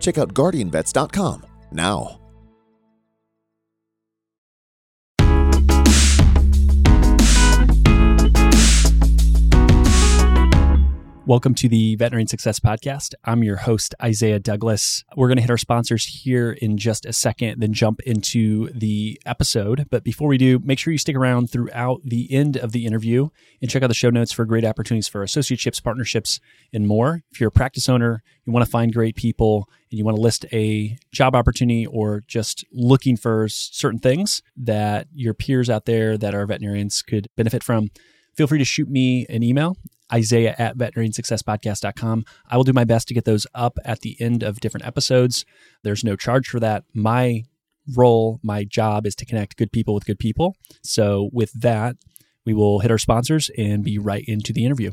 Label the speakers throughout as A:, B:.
A: Check out guardianvets.com now.
B: Welcome to the Veterinary Success Podcast. I'm your host, Isaiah Douglas. We're going to hit our sponsors here in just a second, then jump into the episode. But before we do, make sure you stick around throughout the end of the interview and check out the show notes for great opportunities for associateships, partnerships, and more. If you're a practice owner, you want to find great people, and you want to list a job opportunity or just looking for certain things that your peers out there that are veterinarians could benefit from, feel free to shoot me an email Isaiah at veterinariansuccesspodcast.com. I will do my best to get those up at the end of different episodes. There's no charge for that. My role, my job is to connect good people with good people. So, with that, we will hit our sponsors and be right into the interview.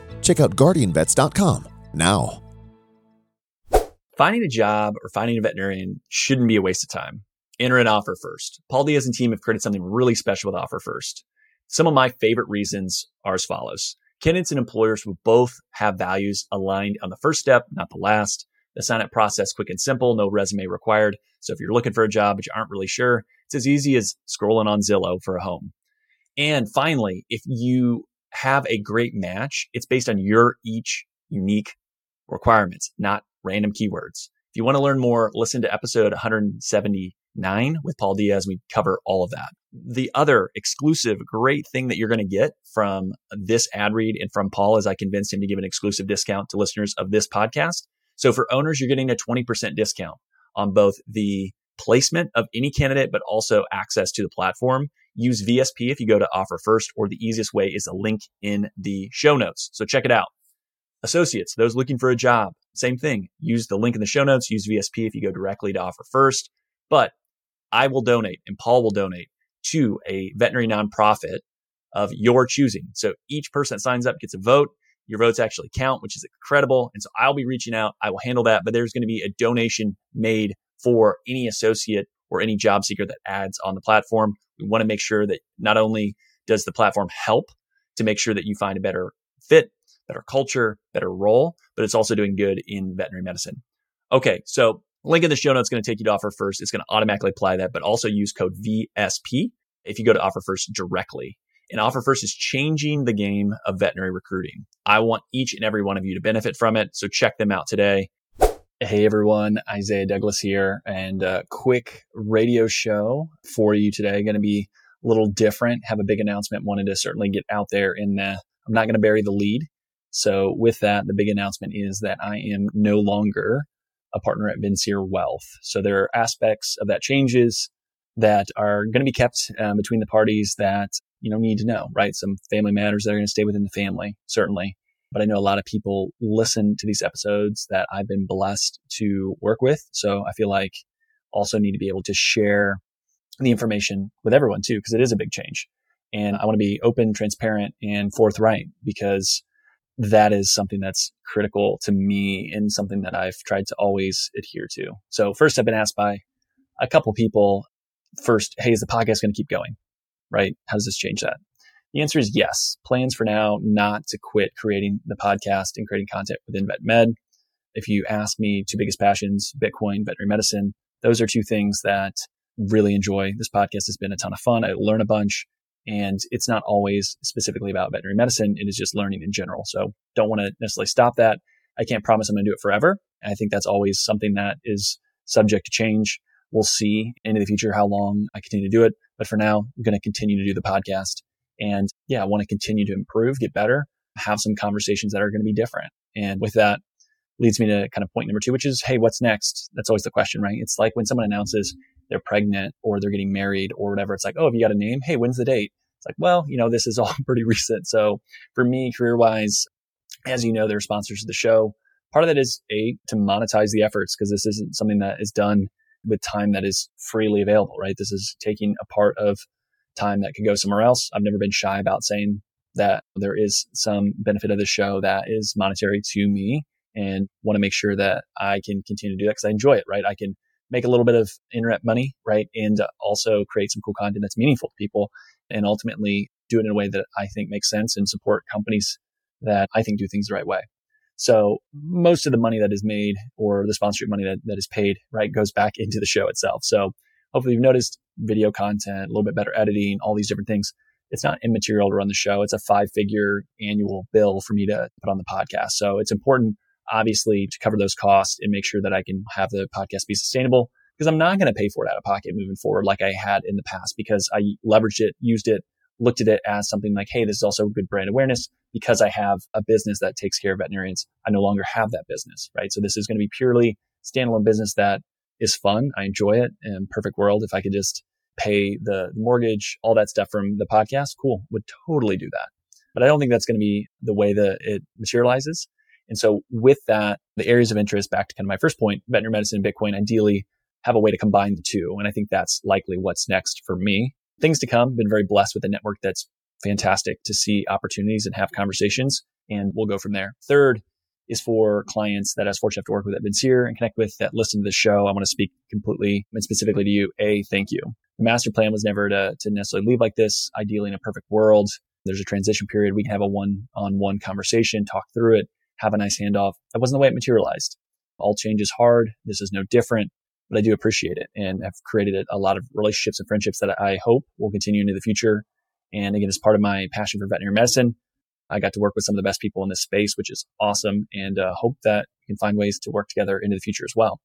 A: Check out guardianvets.com now.
C: Finding a job or finding a veterinarian shouldn't be a waste of time. Enter an offer first. Paul Diaz and team have created something really special with Offer First. Some of my favorite reasons are as follows. Candidates and employers will both have values aligned on the first step, not the last. The sign up process quick and simple, no resume required. So if you're looking for a job but you aren't really sure, it's as easy as scrolling on Zillow for a home. And finally, if you have a great match, it's based on your each unique requirements, not random keywords. If you want to learn more, listen to episode 179 with Paul Diaz. We cover all of that the other exclusive great thing that you're going to get from this ad read and from Paul is I convinced him to give an exclusive discount to listeners of this podcast. So for owners, you're getting a 20% discount on both the placement of any candidate, but also access to the platform. Use VSP if you go to offer first, or the easiest way is a link in the show notes. So check it out. Associates, those looking for a job, same thing. Use the link in the show notes. Use VSP if you go directly to offer first. But I will donate and Paul will donate to a veterinary nonprofit of your choosing. So each person that signs up gets a vote. Your votes actually count, which is incredible. And so I'll be reaching out. I will handle that, but there's going to be a donation made for any associate or any job seeker that adds on the platform. We want to make sure that not only does the platform help to make sure that you find a better fit, better culture, better role, but it's also doing good in veterinary medicine. Okay. So Link in the show notes is going to take you to Offer First. It's going to automatically apply that, but also use code VSP if you go to Offer First directly. And Offer First is changing the game of veterinary recruiting. I want each and every one of you to benefit from it. So check them out today. Hey everyone, Isaiah Douglas here, and a quick radio show for you today. Going to be a little different. Have a big announcement. Wanted to certainly get out there, and uh, I'm not going to bury the lead. So with that, the big announcement is that I am no longer a partner at Vincere Wealth. So there are aspects of that changes that are going to be kept um, between the parties that you know need to know, right? Some family matters that are going to stay within the family, certainly. But I know a lot of people listen to these episodes that I've been blessed to work with. So I feel like also need to be able to share the information with everyone too, because it is a big change. And I want to be open, transparent, and forthright because that is something that's critical to me and something that I've tried to always adhere to. So first I've been asked by a couple people first, Hey, is the podcast going to keep going? Right? How does this change that? The answer is yes. Plans for now not to quit creating the podcast and creating content within VetMed. If you ask me two biggest passions, Bitcoin, veterinary medicine, those are two things that really enjoy. This podcast has been a ton of fun. I learn a bunch and it's not always specifically about veterinary medicine. It is just learning in general. So don't want to necessarily stop that. I can't promise I'm going to do it forever, I think that's always something that is subject to change. We'll see into the future how long I continue to do it. But for now, I'm going to continue to do the podcast. And yeah, I want to continue to improve, get better, have some conversations that are going to be different. And with that leads me to kind of point number two, which is, Hey, what's next? That's always the question, right? It's like when someone announces they're pregnant or they're getting married or whatever. It's like, Oh, have you got a name? Hey, when's the date? It's like, well, you know, this is all pretty recent. So for me, career wise, as you know, they're sponsors of the show. Part of that is a to monetize the efforts because this isn't something that is done with time that is freely available, right? This is taking a part of time that could go somewhere else. I've never been shy about saying that there is some benefit of the show that is monetary to me and want to make sure that I can continue to do that because I enjoy it, right? I can make a little bit of internet money, right? And also create some cool content that's meaningful to people and ultimately do it in a way that I think makes sense and support companies that I think do things the right way. So most of the money that is made or the sponsorship money that, that is paid, right, goes back into the show itself. So hopefully you've noticed video content, a little bit better editing, all these different things. It's not immaterial to run the show. It's a five figure annual bill for me to put on the podcast. So it's important, obviously, to cover those costs and make sure that I can have the podcast be sustainable because I'm not going to pay for it out of pocket moving forward like I had in the past because I leveraged it, used it, looked at it as something like, Hey, this is also good brand awareness because I have a business that takes care of veterinarians. I no longer have that business, right? So this is going to be purely standalone business that is fun. I enjoy it in perfect world. If I could just pay the mortgage, all that stuff from the podcast, cool, would totally do that. But I don't think that's going to be the way that it materializes. And so with that, the areas of interest, back to kind of my first point, veterinary medicine and Bitcoin, ideally have a way to combine the two. And I think that's likely what's next for me. Things to come. Been very blessed with a network that's fantastic to see opportunities and have conversations. And we'll go from there. Third is for clients that I was fortunate to work with at Vincere and connect with that listen to the show. I want to speak completely and specifically to you. A, thank you. The master plan was never to, to necessarily leave like this. Ideally in a perfect world, there's a transition period. We can have a one on one conversation, talk through it, have a nice handoff. That wasn't the way it materialized. All change is hard. This is no different, but I do appreciate it and have created a lot of relationships and friendships that I hope will continue into the future. And again, as part of my passion for veterinary medicine, I got to work with some of the best people in this space, which is awesome, and uh, hope that we can find ways to work together into the future as well.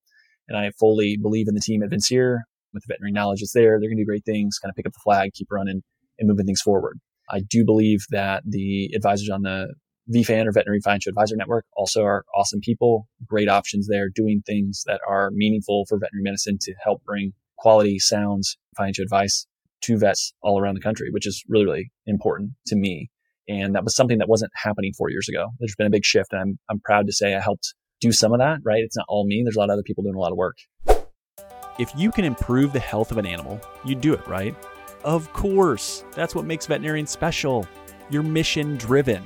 C: And I fully believe in the team at Vincere with the veterinary knowledge that's there. They're going to do great things, kind of pick up the flag, keep running, and moving things forward. I do believe that the advisors on the VFAN or Veterinary Financial Advisor Network also are awesome people, great options there, doing things that are meaningful for veterinary medicine to help bring quality, sounds, financial advice to vets all around the country, which is really, really important to me. And that was something that wasn't happening four years ago. There's been a big shift and I'm, I'm proud to say I helped do some of that, right? It's not all me. There's a lot of other people doing a lot of work.
B: If you can improve the health of an animal, you do it, right? Of course. That's what makes veterinarians special. You're mission driven.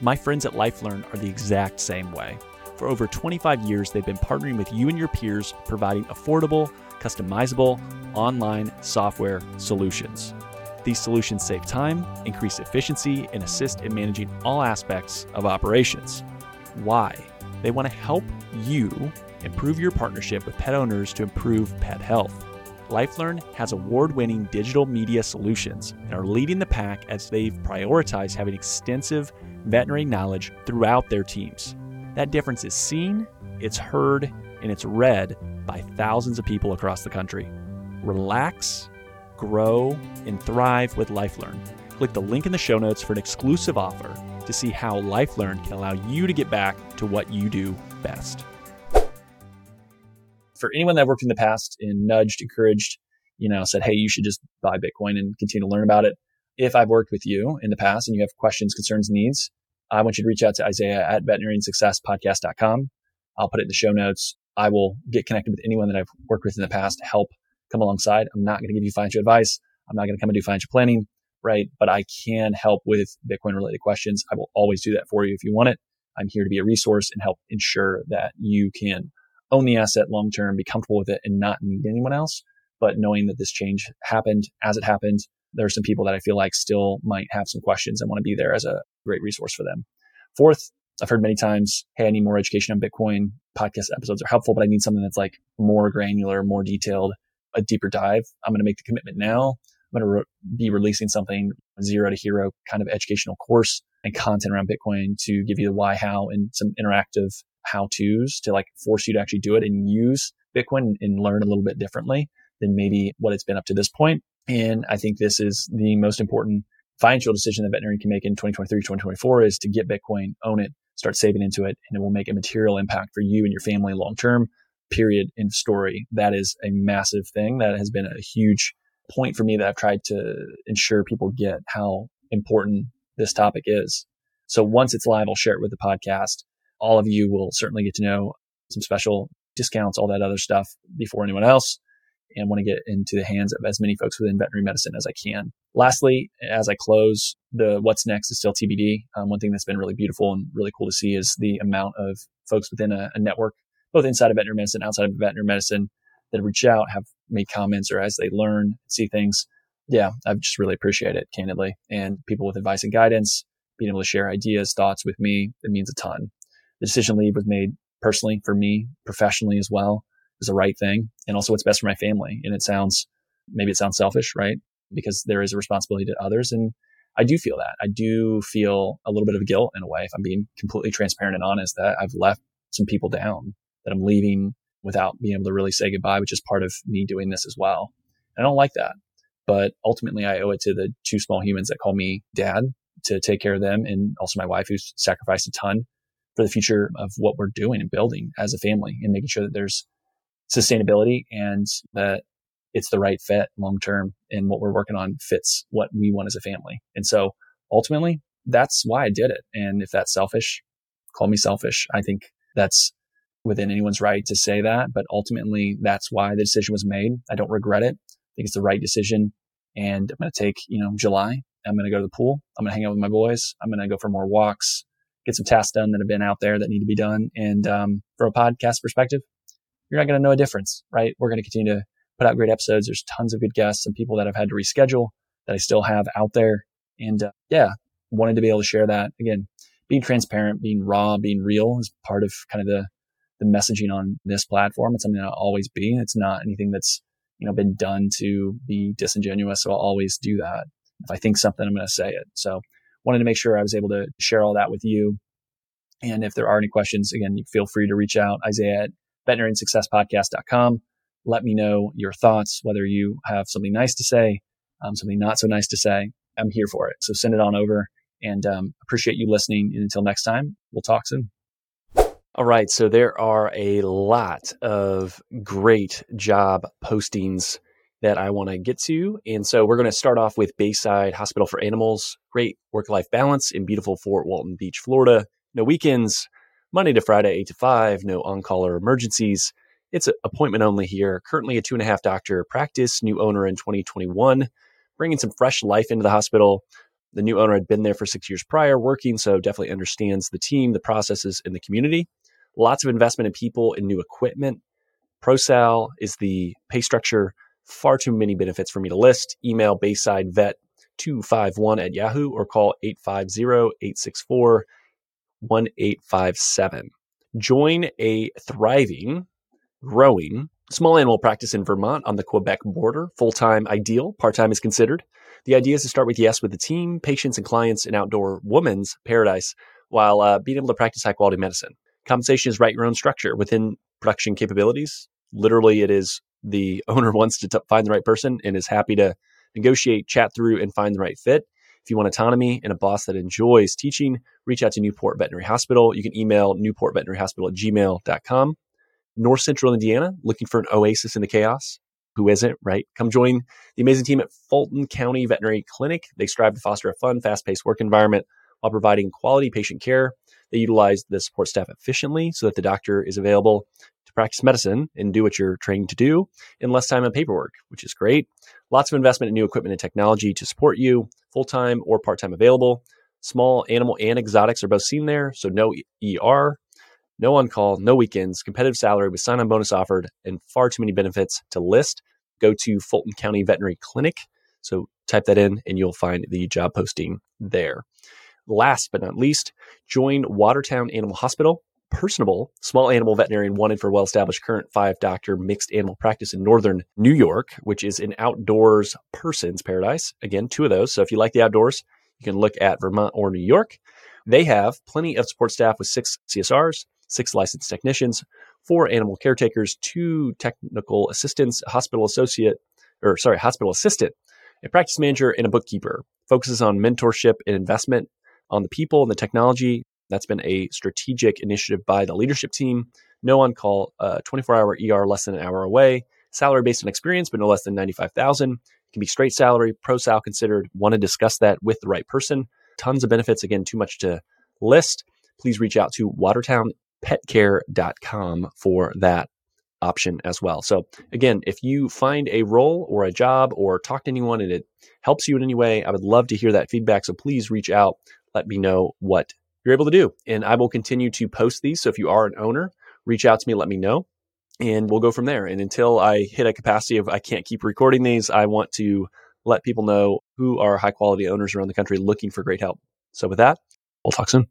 B: My friends at LifeLearn are the exact same way. For over 25 years, they've been partnering with you and your peers, providing affordable, customizable, online software solutions. These solutions save time, increase efficiency, and assist in managing all aspects of operations. Why? They want to help you improve your partnership with pet owners to improve pet health. LifeLearn has award winning digital media solutions and are leading the pack as they've prioritized having extensive veterinary knowledge throughout their teams. That difference is seen, it's heard, and it's read by thousands of people across the country. Relax grow, and thrive with LifeLearn. Click the link in the show notes for an exclusive offer to see how LifeLearn can allow you to get back to what you do best.
C: For anyone that worked in the past and nudged, encouraged, you know, said, hey, you should just buy Bitcoin and continue to learn about it. If I've worked with you in the past and you have questions, concerns, needs, I want you to reach out to Isaiah at veterinariansuccesspodcast.com. I'll put it in the show notes. I will get connected with anyone that I've worked with in the past to help come alongside. I'm not going to give you financial advice. I'm not going to come and do financial planning, right? But I can help with Bitcoin related questions. I will always do that for you if you want it. I'm here to be a resource and help ensure that you can own the asset long term, be comfortable with it and not need anyone else. But knowing that this change happened as it happened, there are some people that I feel like still might have some questions and want to be there as a great resource for them. Fourth, I've heard many times, Hey, I need more education on Bitcoin. Podcast episodes are helpful, but I need something that's like more granular, more detailed, a deeper dive. I'm going to make the commitment now. I'm going to re- be releasing something zero to hero kind of educational course and content around Bitcoin to give you the why, how, and some interactive
B: how to's to like force you to actually do it and use Bitcoin and learn a little bit differently than maybe what it's been up to this point. And I think this is the most important financial decision that veterinarian can make in 2023, 2024 is to get Bitcoin, own it, start saving into it, and it will make a material impact for you and your family long term. Period. End story. That is a massive thing. That has been a huge point for me that I've tried to ensure people get how important this topic is. So once it's live, I'll share it with the podcast. All of you will certainly get to know some special discounts, all that other stuff before anyone else and want to get into the hands of as many folks within veterinary medicine as I can. Lastly, as I close, the what's next is still TBD. Um, one thing that's been really beautiful and really cool to see is the amount of folks within a, a network, both inside of veterinary medicine, outside of veterinary medicine, that reach out, have made comments, or as they learn, see things. Yeah, I just really appreciate it, candidly. And people with advice and guidance, being able to share ideas, thoughts with me, it means a ton. The decision leave was made personally for me, professionally as well is the right thing and also what's best for my family. And it sounds, maybe it sounds selfish, right? Because there is a responsibility to others. And I do feel that. I do feel a little bit of guilt in a way, if I'm being completely transparent and honest, that I've left some people down, that I'm leaving without being able to really say goodbye, which is part of me doing this as well. I don't like that. But ultimately, I owe it to the two small humans that call me dad to take care of them and also my wife who's sacrificed a ton for the future of what we're doing and building as a family and making sure that there's sustainability and that it's the right fit long term and what we're working on fits what we want as a family. And so ultimately, that's why I did it. And if that's selfish, call me selfish. I think that's within anyone's right to say that, but ultimately that's why the decision was made. I don't regret it. I think it's the right decision. And I'm going to take, you know, July. I'm going to go to the pool. I'm going to hang out with my boys. I'm going to go for more walks, get some tasks done that have been out there that need to be done. And um, from a podcast perspective, you're not going to know a difference, right? We're going to continue to put out great episodes. There's tons of good guests and people that I've had to reschedule that I still have out there. And uh, yeah, wanted to be able to share that again, being transparent, being raw, being real is part of kind of the, the messaging on this platform. It's something I'll always be. It's not anything that's, you know, been done to be disingenuous. So I'll always do that. If I think something, I'm going to say it. So wanted to make sure I was able to share all that with you. And if there are any questions, again, you feel free to reach out, Isaiah at veterinariansuccesspodcast.com. Let me know your thoughts, whether you have something nice to say, um, something not so nice to say. I'm here for it. So send it on over and um, appreciate you listening. And until next time, we'll talk soon. All right. So there are a lot of great job postings that I want to get to. And so we're going to start off with Bayside Hospital for Animals. Great work life balance in beautiful Fort Walton Beach, Florida. No weekends, Monday to Friday, 8 to 5, no on call or emergencies. It's appointment only here. Currently a two and a half doctor practice, new owner in 2021, bringing some fresh life into the hospital. The new owner had been there for six years prior working, so definitely understands the team, the processes, and the community. Lots of investment in people and new equipment. ProSal is the pay structure. Far too many benefits for me to list. Email Bayside Vet 251 at Yahoo or call 850 864 1857. Join a thriving, growing small animal practice in Vermont on the Quebec border. Full time ideal, part time is considered. The idea is to start with yes with the team, patients, and clients in outdoor woman's paradise while uh, being able to practice high quality medicine. Compensation is write your own structure within production capabilities. Literally, it is the owner wants to t- find the right person and is happy to negotiate, chat through, and find the right fit. If you want autonomy and a boss that enjoys teaching, reach out to Newport Veterinary Hospital. You can email newportveterinaryhospital at gmail.com. North Central Indiana, looking for an oasis in the chaos. Who isn't, right? Come join the amazing team at Fulton County Veterinary Clinic. They strive to foster a fun, fast paced work environment while providing quality patient care. They utilize the support staff efficiently so that the doctor is available to practice medicine and do what you're trained to do in less time and paperwork, which is great. Lots of investment in new equipment and technology to support you, full time or part time available. Small animal and exotics are both seen there, so no ER, no on call, no weekends, competitive salary with sign on bonus offered, and far too many benefits to list. Go to Fulton County Veterinary Clinic. So type that in and you'll find the job posting there. Last but not least, join Watertown Animal Hospital personable small animal veterinarian wanted for well established current five doctor mixed animal practice in northern New York, which is an outdoors person's paradise. Again, two of those. So if you like the outdoors, you can look at Vermont or New York. They have plenty of support staff with six CSRs, six licensed technicians, four animal caretakers, two technical assistants, a hospital associate, or sorry, hospital assistant, a practice manager, and a bookkeeper. Focuses on mentorship and investment on the people and the technology. That's been a strategic initiative by the leadership team. No on call, uh, 24 hour ER less than an hour away. Salary based on experience, but no less than 95,000. Can be straight salary, pro sal considered. Want to discuss that with the right person. Tons of benefits. Again, too much to list. Please reach out to watertownpetcare.com for that option as well. So, again, if you find a role or a job or talk to anyone and it helps you in any way, I would love to hear that feedback. So, please reach out. Let me know what you're able to do. And I will continue to post these. So, if you are an owner, reach out to me, let me know, and we'll go from there. And until I hit a capacity of I can't keep recording these, I want to let people know who are high quality owners around the country looking for great help. So, with that, we'll talk soon.